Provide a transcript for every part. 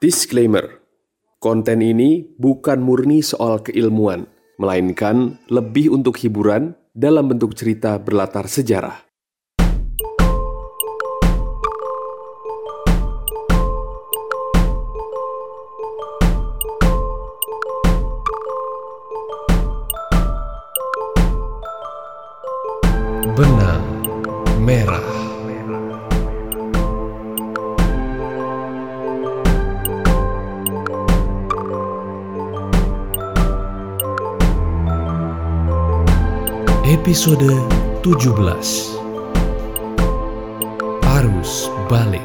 Disclaimer: Konten ini bukan murni soal keilmuan, melainkan lebih untuk hiburan dalam bentuk cerita berlatar sejarah. Episode 17 Arus balik.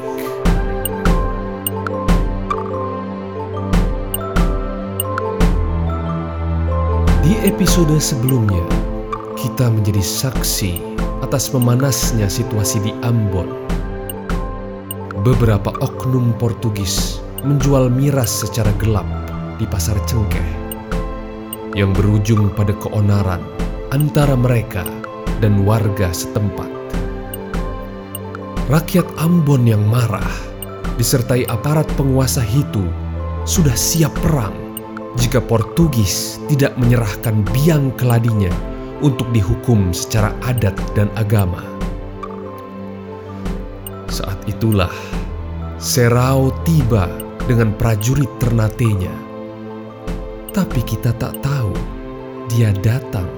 Di episode sebelumnya, kita menjadi saksi atas memanasnya situasi di Ambon. Beberapa oknum Portugis menjual miras secara gelap di pasar Cengkeh yang berujung pada keonaran antara mereka dan warga setempat. Rakyat Ambon yang marah disertai aparat penguasa Hitu sudah siap perang jika Portugis tidak menyerahkan biang keladinya untuk dihukum secara adat dan agama. Saat itulah Serau tiba dengan prajurit ternatenya. Tapi kita tak tahu dia datang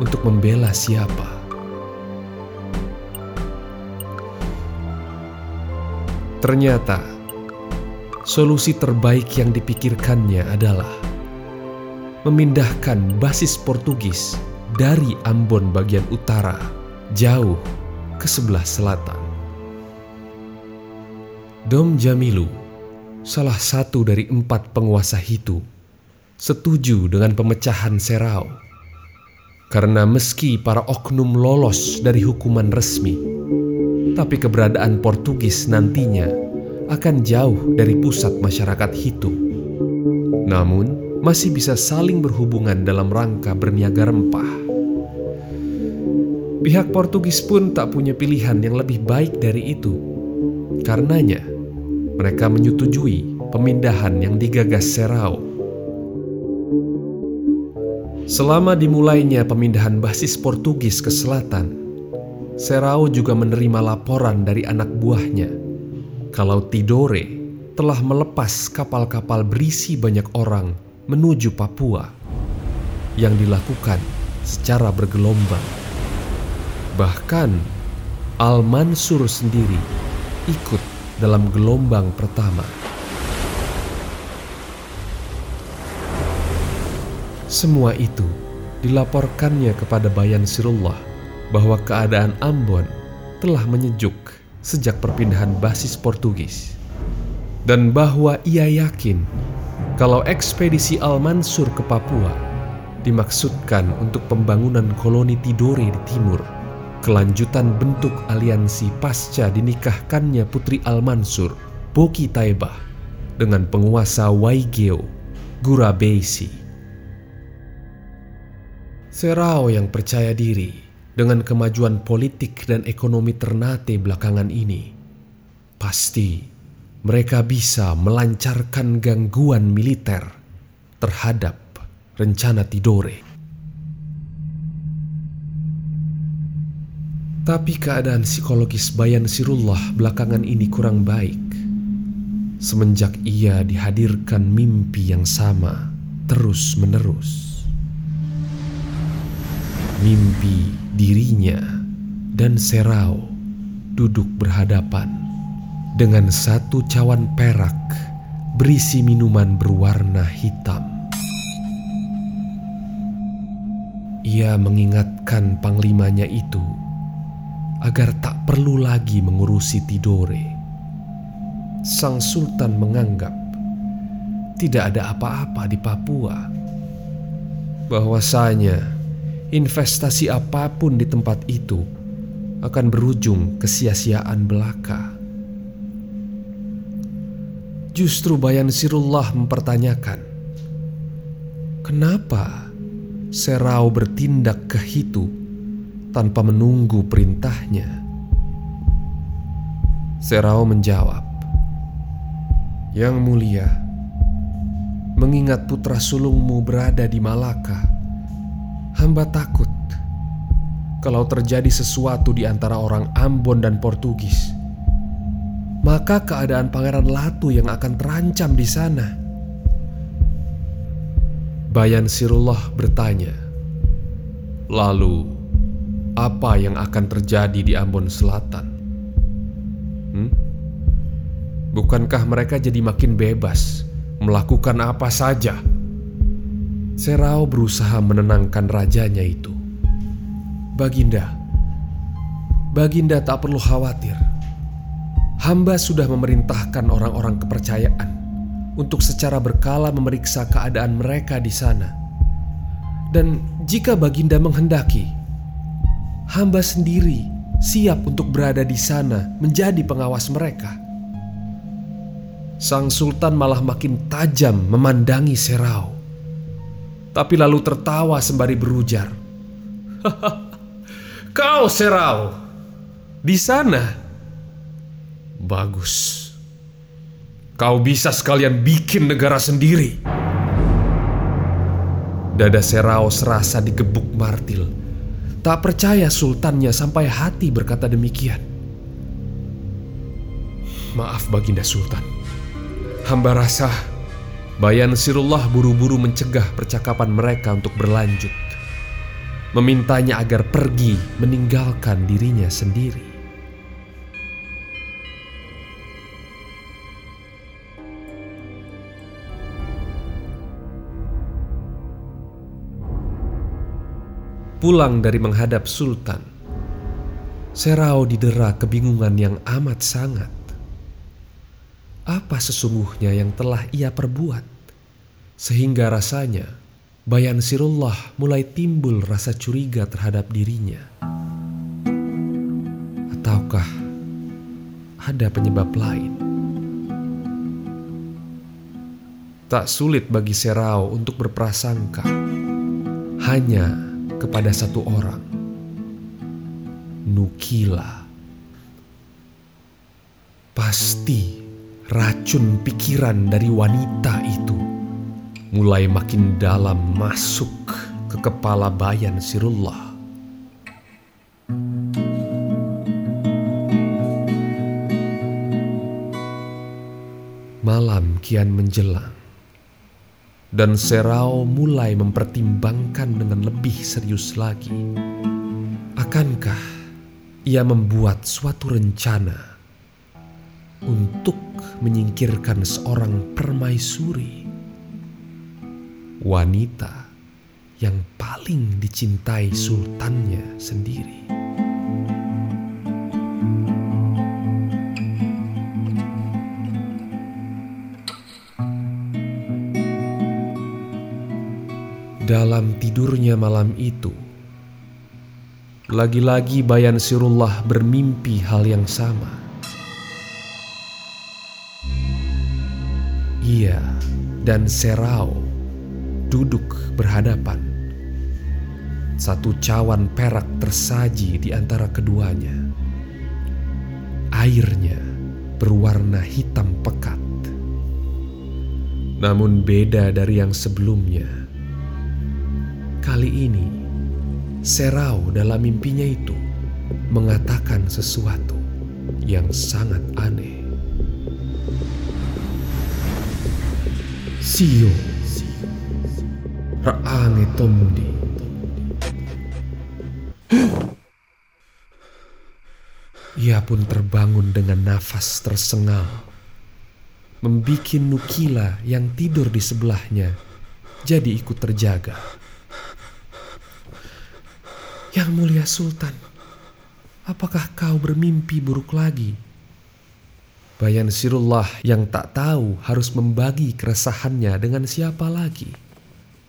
untuk membela siapa. Ternyata solusi terbaik yang dipikirkannya adalah memindahkan basis Portugis dari Ambon bagian utara jauh ke sebelah selatan. Dom Jamilu, salah satu dari empat penguasa Hitu, setuju dengan pemecahan Serau. Karena meski para oknum lolos dari hukuman resmi, tapi keberadaan Portugis nantinya akan jauh dari pusat masyarakat Hitu. Namun, masih bisa saling berhubungan dalam rangka berniaga rempah. Pihak Portugis pun tak punya pilihan yang lebih baik dari itu. Karenanya, mereka menyetujui pemindahan yang digagas Serau. Selama dimulainya pemindahan basis Portugis ke selatan, Serau juga menerima laporan dari anak buahnya kalau Tidore telah melepas kapal-kapal berisi banyak orang menuju Papua yang dilakukan secara bergelombang. Bahkan Al-Mansur sendiri ikut dalam gelombang pertama. Semua itu dilaporkannya kepada Bayan Sirullah bahwa keadaan Ambon telah menyejuk sejak perpindahan basis Portugis dan bahwa ia yakin kalau ekspedisi Al-Mansur ke Papua dimaksudkan untuk pembangunan koloni Tidore di timur, kelanjutan bentuk aliansi pasca dinikahkannya putri Al-Mansur, Boki Taibah, dengan penguasa Waigeo, Gurabeisi. Serao yang percaya diri dengan kemajuan politik dan ekonomi Ternate belakangan ini, pasti mereka bisa melancarkan gangguan militer terhadap rencana Tidore. Tapi keadaan psikologis Bayan Sirullah belakangan ini kurang baik. Semenjak ia dihadirkan mimpi yang sama terus-menerus. Mimpi dirinya dan Serau duduk berhadapan dengan satu cawan perak berisi minuman berwarna hitam. Ia mengingatkan panglimanya itu agar tak perlu lagi mengurusi Tidore. Sang Sultan menganggap tidak ada apa-apa di Papua. Bahwasanya investasi apa pun di tempat itu akan berujung kesia-siaan belaka. Justru Bayan Sirullah mempertanyakan, kenapa Serau bertindak ke Hitu tanpa menunggu perintahnya? Serau menjawab, Yang mulia, mengingat putra sulungmu berada di Malaka, hamba takut kalau terjadi sesuatu di antara orang Ambon dan Portugis, maka keadaan Pangeran Latu yang akan terancam di sana. Bayan Sirullah bertanya, "Lalu, apa yang akan terjadi di Ambon Selatan?" Hmm? Bukankah mereka jadi makin bebas melakukan apa saja? Serau berusaha menenangkan rajanya itu. Baginda, Baginda tak perlu khawatir. Hamba sudah memerintahkan orang-orang kepercayaan untuk secara berkala memeriksa keadaan mereka di sana. Dan jika Baginda menghendaki, hamba sendiri siap untuk berada di sana menjadi pengawas mereka. Sang Sultan malah makin tajam memandangi Serau. Tapi lalu tertawa sembari berujar. Kau Serau di sana. Bagus. Kau bisa sekalian bikin negara sendiri. Dada Serau serasa digebuk martil. Tak percaya sultannya sampai hati berkata demikian. Maaf Baginda Sultan. Hamba rasa Bayan Sirullah buru-buru mencegah percakapan mereka untuk berlanjut memintanya agar pergi meninggalkan dirinya sendiri. Pulang dari menghadap sultan, Serao didera kebingungan yang amat sangat. Apa sesungguhnya yang telah ia perbuat sehingga rasanya Bayan Sirullah mulai timbul rasa curiga terhadap dirinya. Ataukah ada penyebab lain? Tak sulit bagi Serau untuk berprasangka hanya kepada satu orang. Nukila. Pasti racun pikiran dari wanita itu mulai makin dalam masuk ke kepala Bayan Sirullah. Malam kian menjelang, dan Serao mulai mempertimbangkan dengan lebih serius lagi. Akankah ia membuat suatu rencana untuk menyingkirkan seorang permaisuri? wanita yang paling dicintai sultannya sendiri. Dalam tidurnya malam itu, lagi-lagi Bayan Sirullah bermimpi hal yang sama. Dan Serau duduk berhadapan. Satu cawan perak tersaji di antara keduanya. Airnya berwarna hitam pekat. Namun beda dari yang sebelumnya. Kali ini, Serau dalam mimpinya itu mengatakan sesuatu yang sangat aneh. Sio Raange Tomdi. Ia pun terbangun dengan nafas tersengal. Membikin Nukila yang tidur di sebelahnya jadi ikut terjaga. Yang mulia Sultan, apakah kau bermimpi buruk lagi? Bayan Sirullah yang tak tahu harus membagi keresahannya dengan siapa lagi.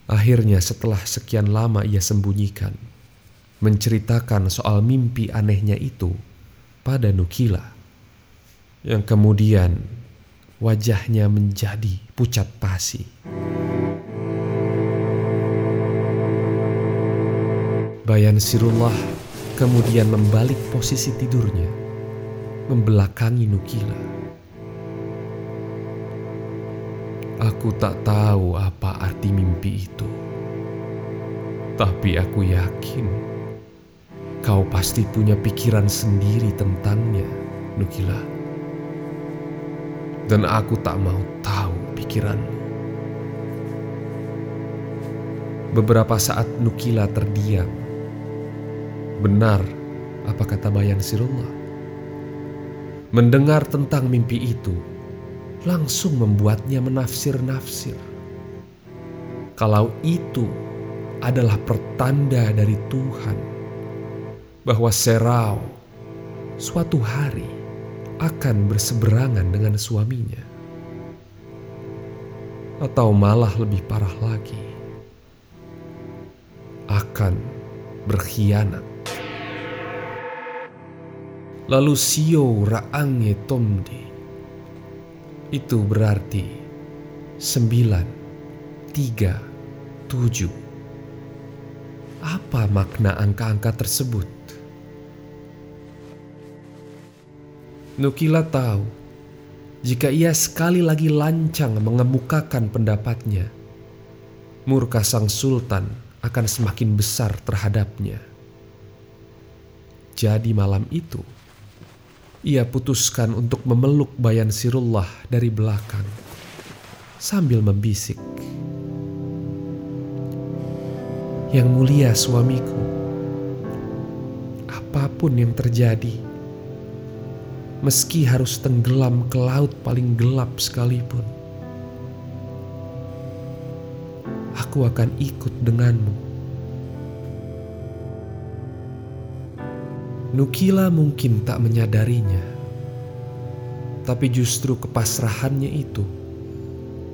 Akhirnya setelah sekian lama ia sembunyikan, menceritakan soal mimpi anehnya itu pada Nukila. Yang kemudian wajahnya menjadi pucat pasi. Bayan Sirullah kemudian membalik posisi tidurnya, membelakangi Nukila. Aku tak tahu apa arti mimpi itu. Tapi aku yakin kau pasti punya pikiran sendiri tentangnya, Nukila. Dan aku tak mau tahu pikiranmu. Beberapa saat Nukila terdiam. Benar apa kata Bayan Sirullah? Mendengar tentang mimpi itu, langsung membuatnya menafsir-nafsir. Kalau itu adalah pertanda dari Tuhan bahwa Serau suatu hari akan berseberangan dengan suaminya, atau malah lebih parah lagi, akan berkhianat. Lalu Sio Raange Tomdi itu berarti sembilan, tiga, tujuh. Apa makna angka-angka tersebut? Nukila tahu jika ia sekali lagi lancang mengemukakan pendapatnya, murka sang sultan akan semakin besar terhadapnya. Jadi malam itu, ia putuskan untuk memeluk Bayan Sirullah dari belakang sambil membisik. Yang mulia suamiku, apa pun yang terjadi, meski harus tenggelam ke laut paling gelap sekalipun, aku akan ikut denganmu Nukila mungkin tak menyadarinya, tapi justru kepasrahannya itu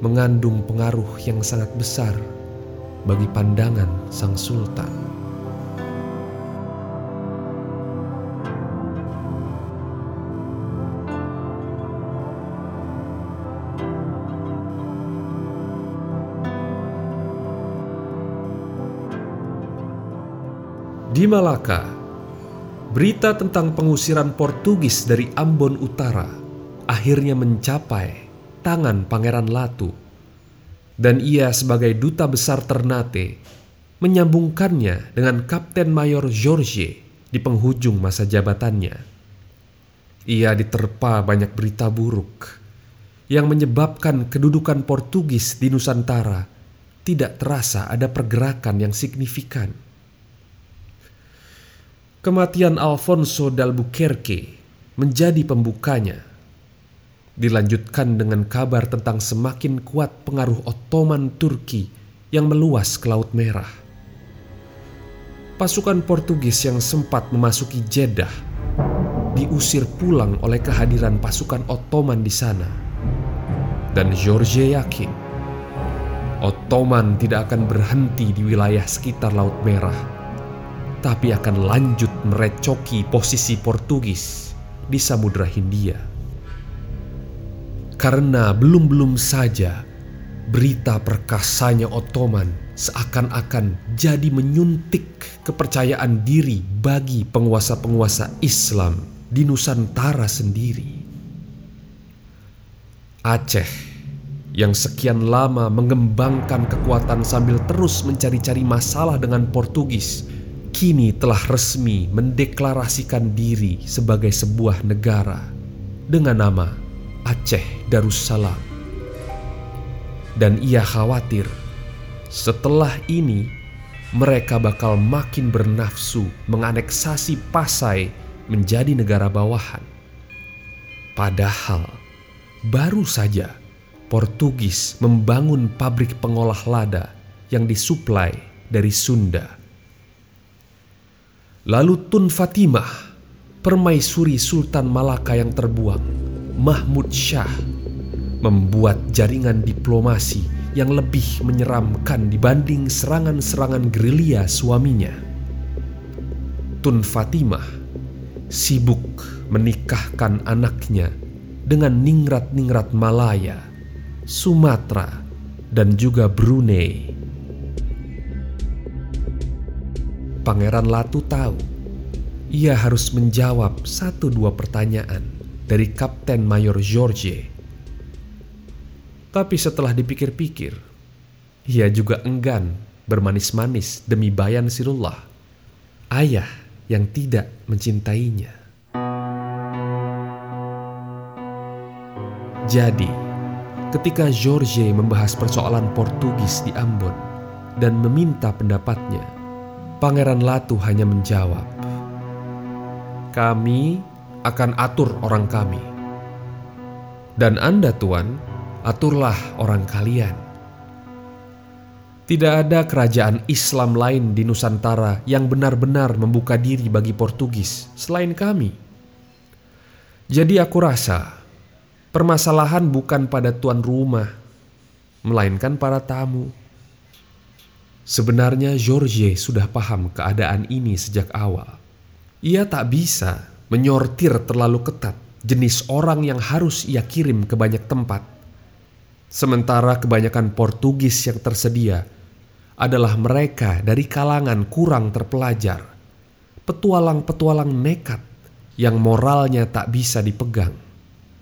mengandung pengaruh yang sangat besar bagi pandangan sang sultan. Di Malaka, Berita tentang pengusiran Portugis dari Ambon Utara akhirnya mencapai tangan Pangeran Latu, dan ia sebagai duta besar Ternate menyambungkannya dengan Kapten Mayor George di penghujung masa jabatannya. Ia diterpa banyak berita buruk yang menyebabkan kedudukan Portugis di Nusantara tidak terasa ada pergerakan yang signifikan Kematian Alfonso d'Albuquerque menjadi pembukanya. Dilanjutkan dengan kabar tentang semakin kuat pengaruh Ottoman Turki yang meluas ke Laut Merah. Pasukan Portugis yang sempat memasuki Jeddah diusir pulang oleh kehadiran pasukan Ottoman di sana. Dan George yakin Ottoman tidak akan berhenti di wilayah sekitar Laut Merah tapi akan lanjut merecoki posisi Portugis di Samudra Hindia. Karena belum-belum saja berita perkasanya Ottoman seakan-akan jadi menyuntik kepercayaan diri bagi penguasa-penguasa Islam di Nusantara sendiri. Aceh yang sekian lama mengembangkan kekuatan sambil terus mencari-cari masalah dengan Portugis kini telah resmi mendeklarasikan diri sebagai sebuah negara dengan nama Aceh Darussalam. Dan ia khawatir setelah ini mereka bakal makin bernafsu menganeksasi Pasai menjadi negara bawahan. Padahal baru saja Portugis membangun pabrik pengolah lada yang disuplai dari Sunda Lalu Tun Fatimah, permaisuri Sultan Malaka yang terbuang, Mahmud Shah, membuat jaringan diplomasi yang lebih menyeramkan dibanding serangan-serangan gerilya suaminya. Tun Fatimah sibuk menikahkan anaknya dengan ningrat-ningrat Malaya, Sumatera, dan juga Brunei. Pangeran Latu tahu ia harus menjawab satu dua pertanyaan dari Kapten Mayor George. Tapi setelah dipikir-pikir, ia juga enggan bermanis-manis demi Bayan Sirullah, ayah yang tidak mencintainya. Jadi, ketika George membahas persoalan Portugis di Ambon dan meminta pendapatnya, Pangeran Latu hanya menjawab, "Kami akan atur orang kami, dan Anda, Tuan, aturlah orang kalian." Tidak ada kerajaan Islam lain di Nusantara yang benar-benar membuka diri bagi Portugis selain kami. Jadi, aku rasa Permasalahan bukan pada tuan rumah, melainkan para tamu. Sebenarnya George sudah paham keadaan ini sejak awal. Ia tak bisa menyortir terlalu ketat jenis orang yang harus ia kirim ke banyak tempat. Sementara kebanyakan Portugis yang tersedia adalah mereka dari kalangan kurang terpelajar, petualang-petualang nekat yang moralnya tak bisa dipegang.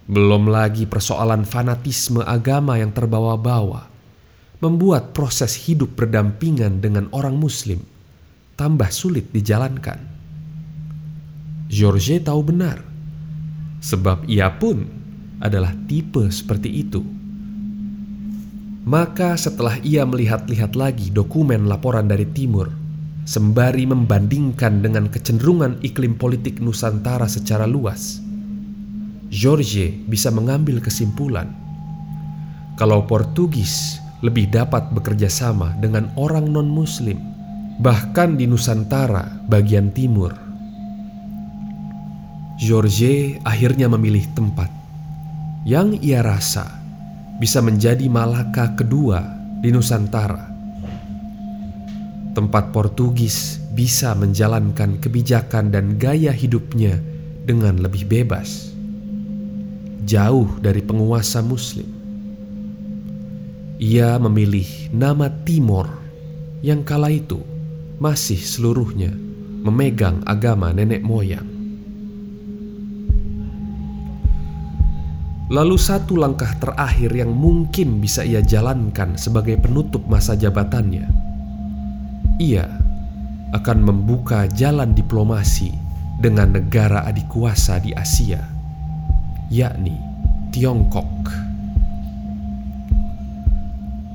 Belum lagi persoalan fanatisme agama yang terbawa-bawa, membuat proses hidup berdampingan dengan orang Muslim tambah sulit dijalankan. George tahu benar, sebab ia pun adalah tipe seperti itu. Maka setelah ia melihat-lihat lagi dokumen laporan dari timur, sembari membandingkan dengan kecenderungan iklim politik Nusantara secara luas, George bisa mengambil kesimpulan kalau Portugis lebih dapat bekerja sama dengan orang non-Muslim, bahkan di Nusantara bagian timur. George akhirnya memilih tempat yang ia rasa bisa menjadi Malaka kedua di Nusantara. Tempat Portugis bisa menjalankan kebijakan dan gaya hidupnya dengan lebih bebas jauh dari penguasa Muslim. Ia memilih nama Timor yang kala itu masih seluruhnya memegang agama nenek moyang. Lalu satu langkah terakhir yang mungkin bisa ia jalankan sebagai penutup masa jabatannya. Ia akan membuka jalan diplomasi dengan negara adik kuasa di Asia yakni Tiongkok.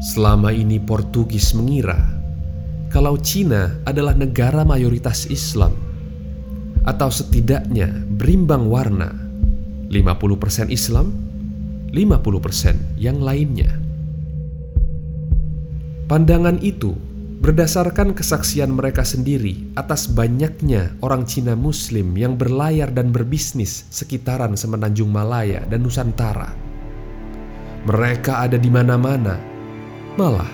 Selama ini Portugis mengira kalau Cina adalah negara mayoritas Islam atau setidaknya berimbang warna 50% Islam, 50% yang lainnya. Pandangan itu berdasarkan kesaksian mereka sendiri atas banyaknya orang Cina Muslim yang berlayar dan berbisnis sekitaran Semenanjung Malaya dan Nusantara. Mereka ada di mana-mana, malah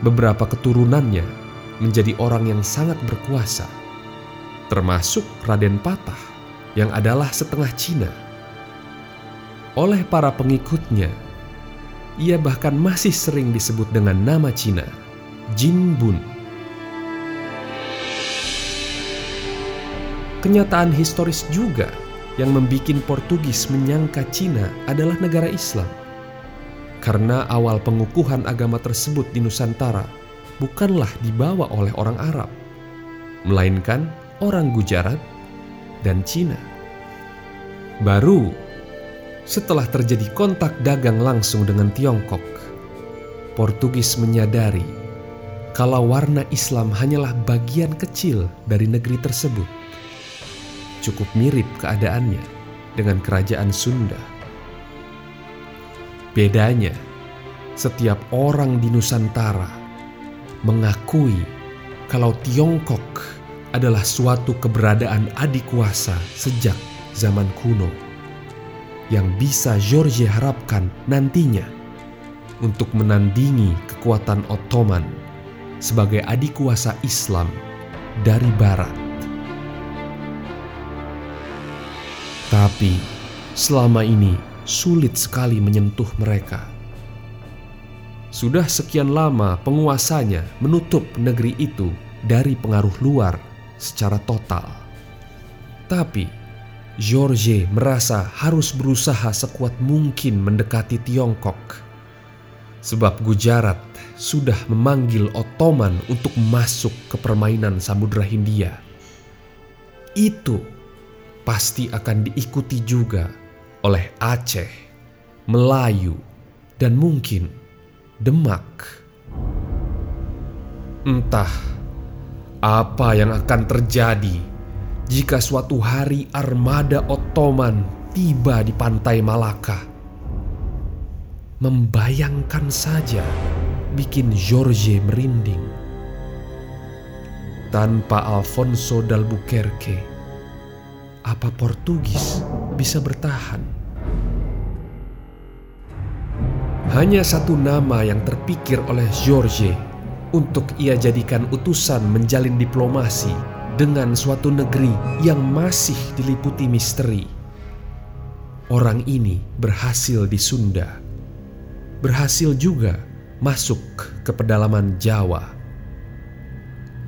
beberapa keturunannya menjadi orang yang sangat berkuasa, termasuk Raden Patah yang adalah setengah Cina. Oleh para pengikutnya, ia bahkan masih sering disebut dengan nama Cina Jin Bun. Kenyataan historis juga yang membuat Portugis menyangka Cina adalah negara Islam. Karena awal pengukuhan agama tersebut di Nusantara bukanlah dibawa oleh orang Arab, melainkan orang Gujarat dan Cina. Baru setelah terjadi kontak dagang langsung dengan Tiongkok, Portugis menyadari kalau warna Islam hanyalah bagian kecil dari negeri tersebut. Cukup mirip keadaannya dengan kerajaan Sunda. Bedanya, setiap orang di Nusantara mengakui kalau Tiongkok adalah suatu keberadaan adik kuasa sejak zaman kuno yang bisa George harapkan nantinya untuk menandingi kekuatan Ottoman sebagai adik kuasa Islam dari Barat. Tapi selama ini sulit sekali menyentuh mereka. Sudah sekian lama penguasanya menutup negeri itu dari pengaruh luar secara total. Tapi George merasa harus berusaha sekuat mungkin mendekati Tiongkok. Sebab Gujarat sudah memanggil Ottoman untuk masuk ke permainan Samudra Hindia. Itu pasti akan diikuti juga oleh Aceh, Melayu, dan mungkin Demak. Entah apa yang akan terjadi jika suatu hari armada Ottoman tiba di pantai Malaka membayangkan saja bikin George merinding. Tanpa Alfonso d'Albuquerque, apa Portugis bisa bertahan? Hanya satu nama yang terpikir oleh George untuk ia jadikan utusan menjalin diplomasi dengan suatu negeri yang masih diliputi misteri. Orang ini berhasil di Sunda berhasil juga masuk ke pedalaman Jawa.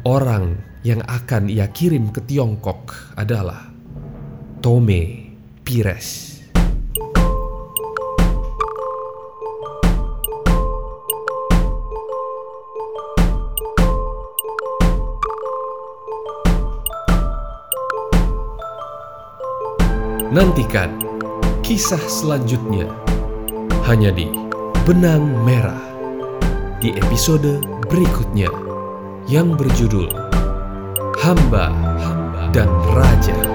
Orang yang akan ia kirim ke Tiongkok adalah Tome Pires. Nantikan kisah selanjutnya hanya di Benang Merah di episode berikutnya yang berjudul Hamba, Hamba dan Raja.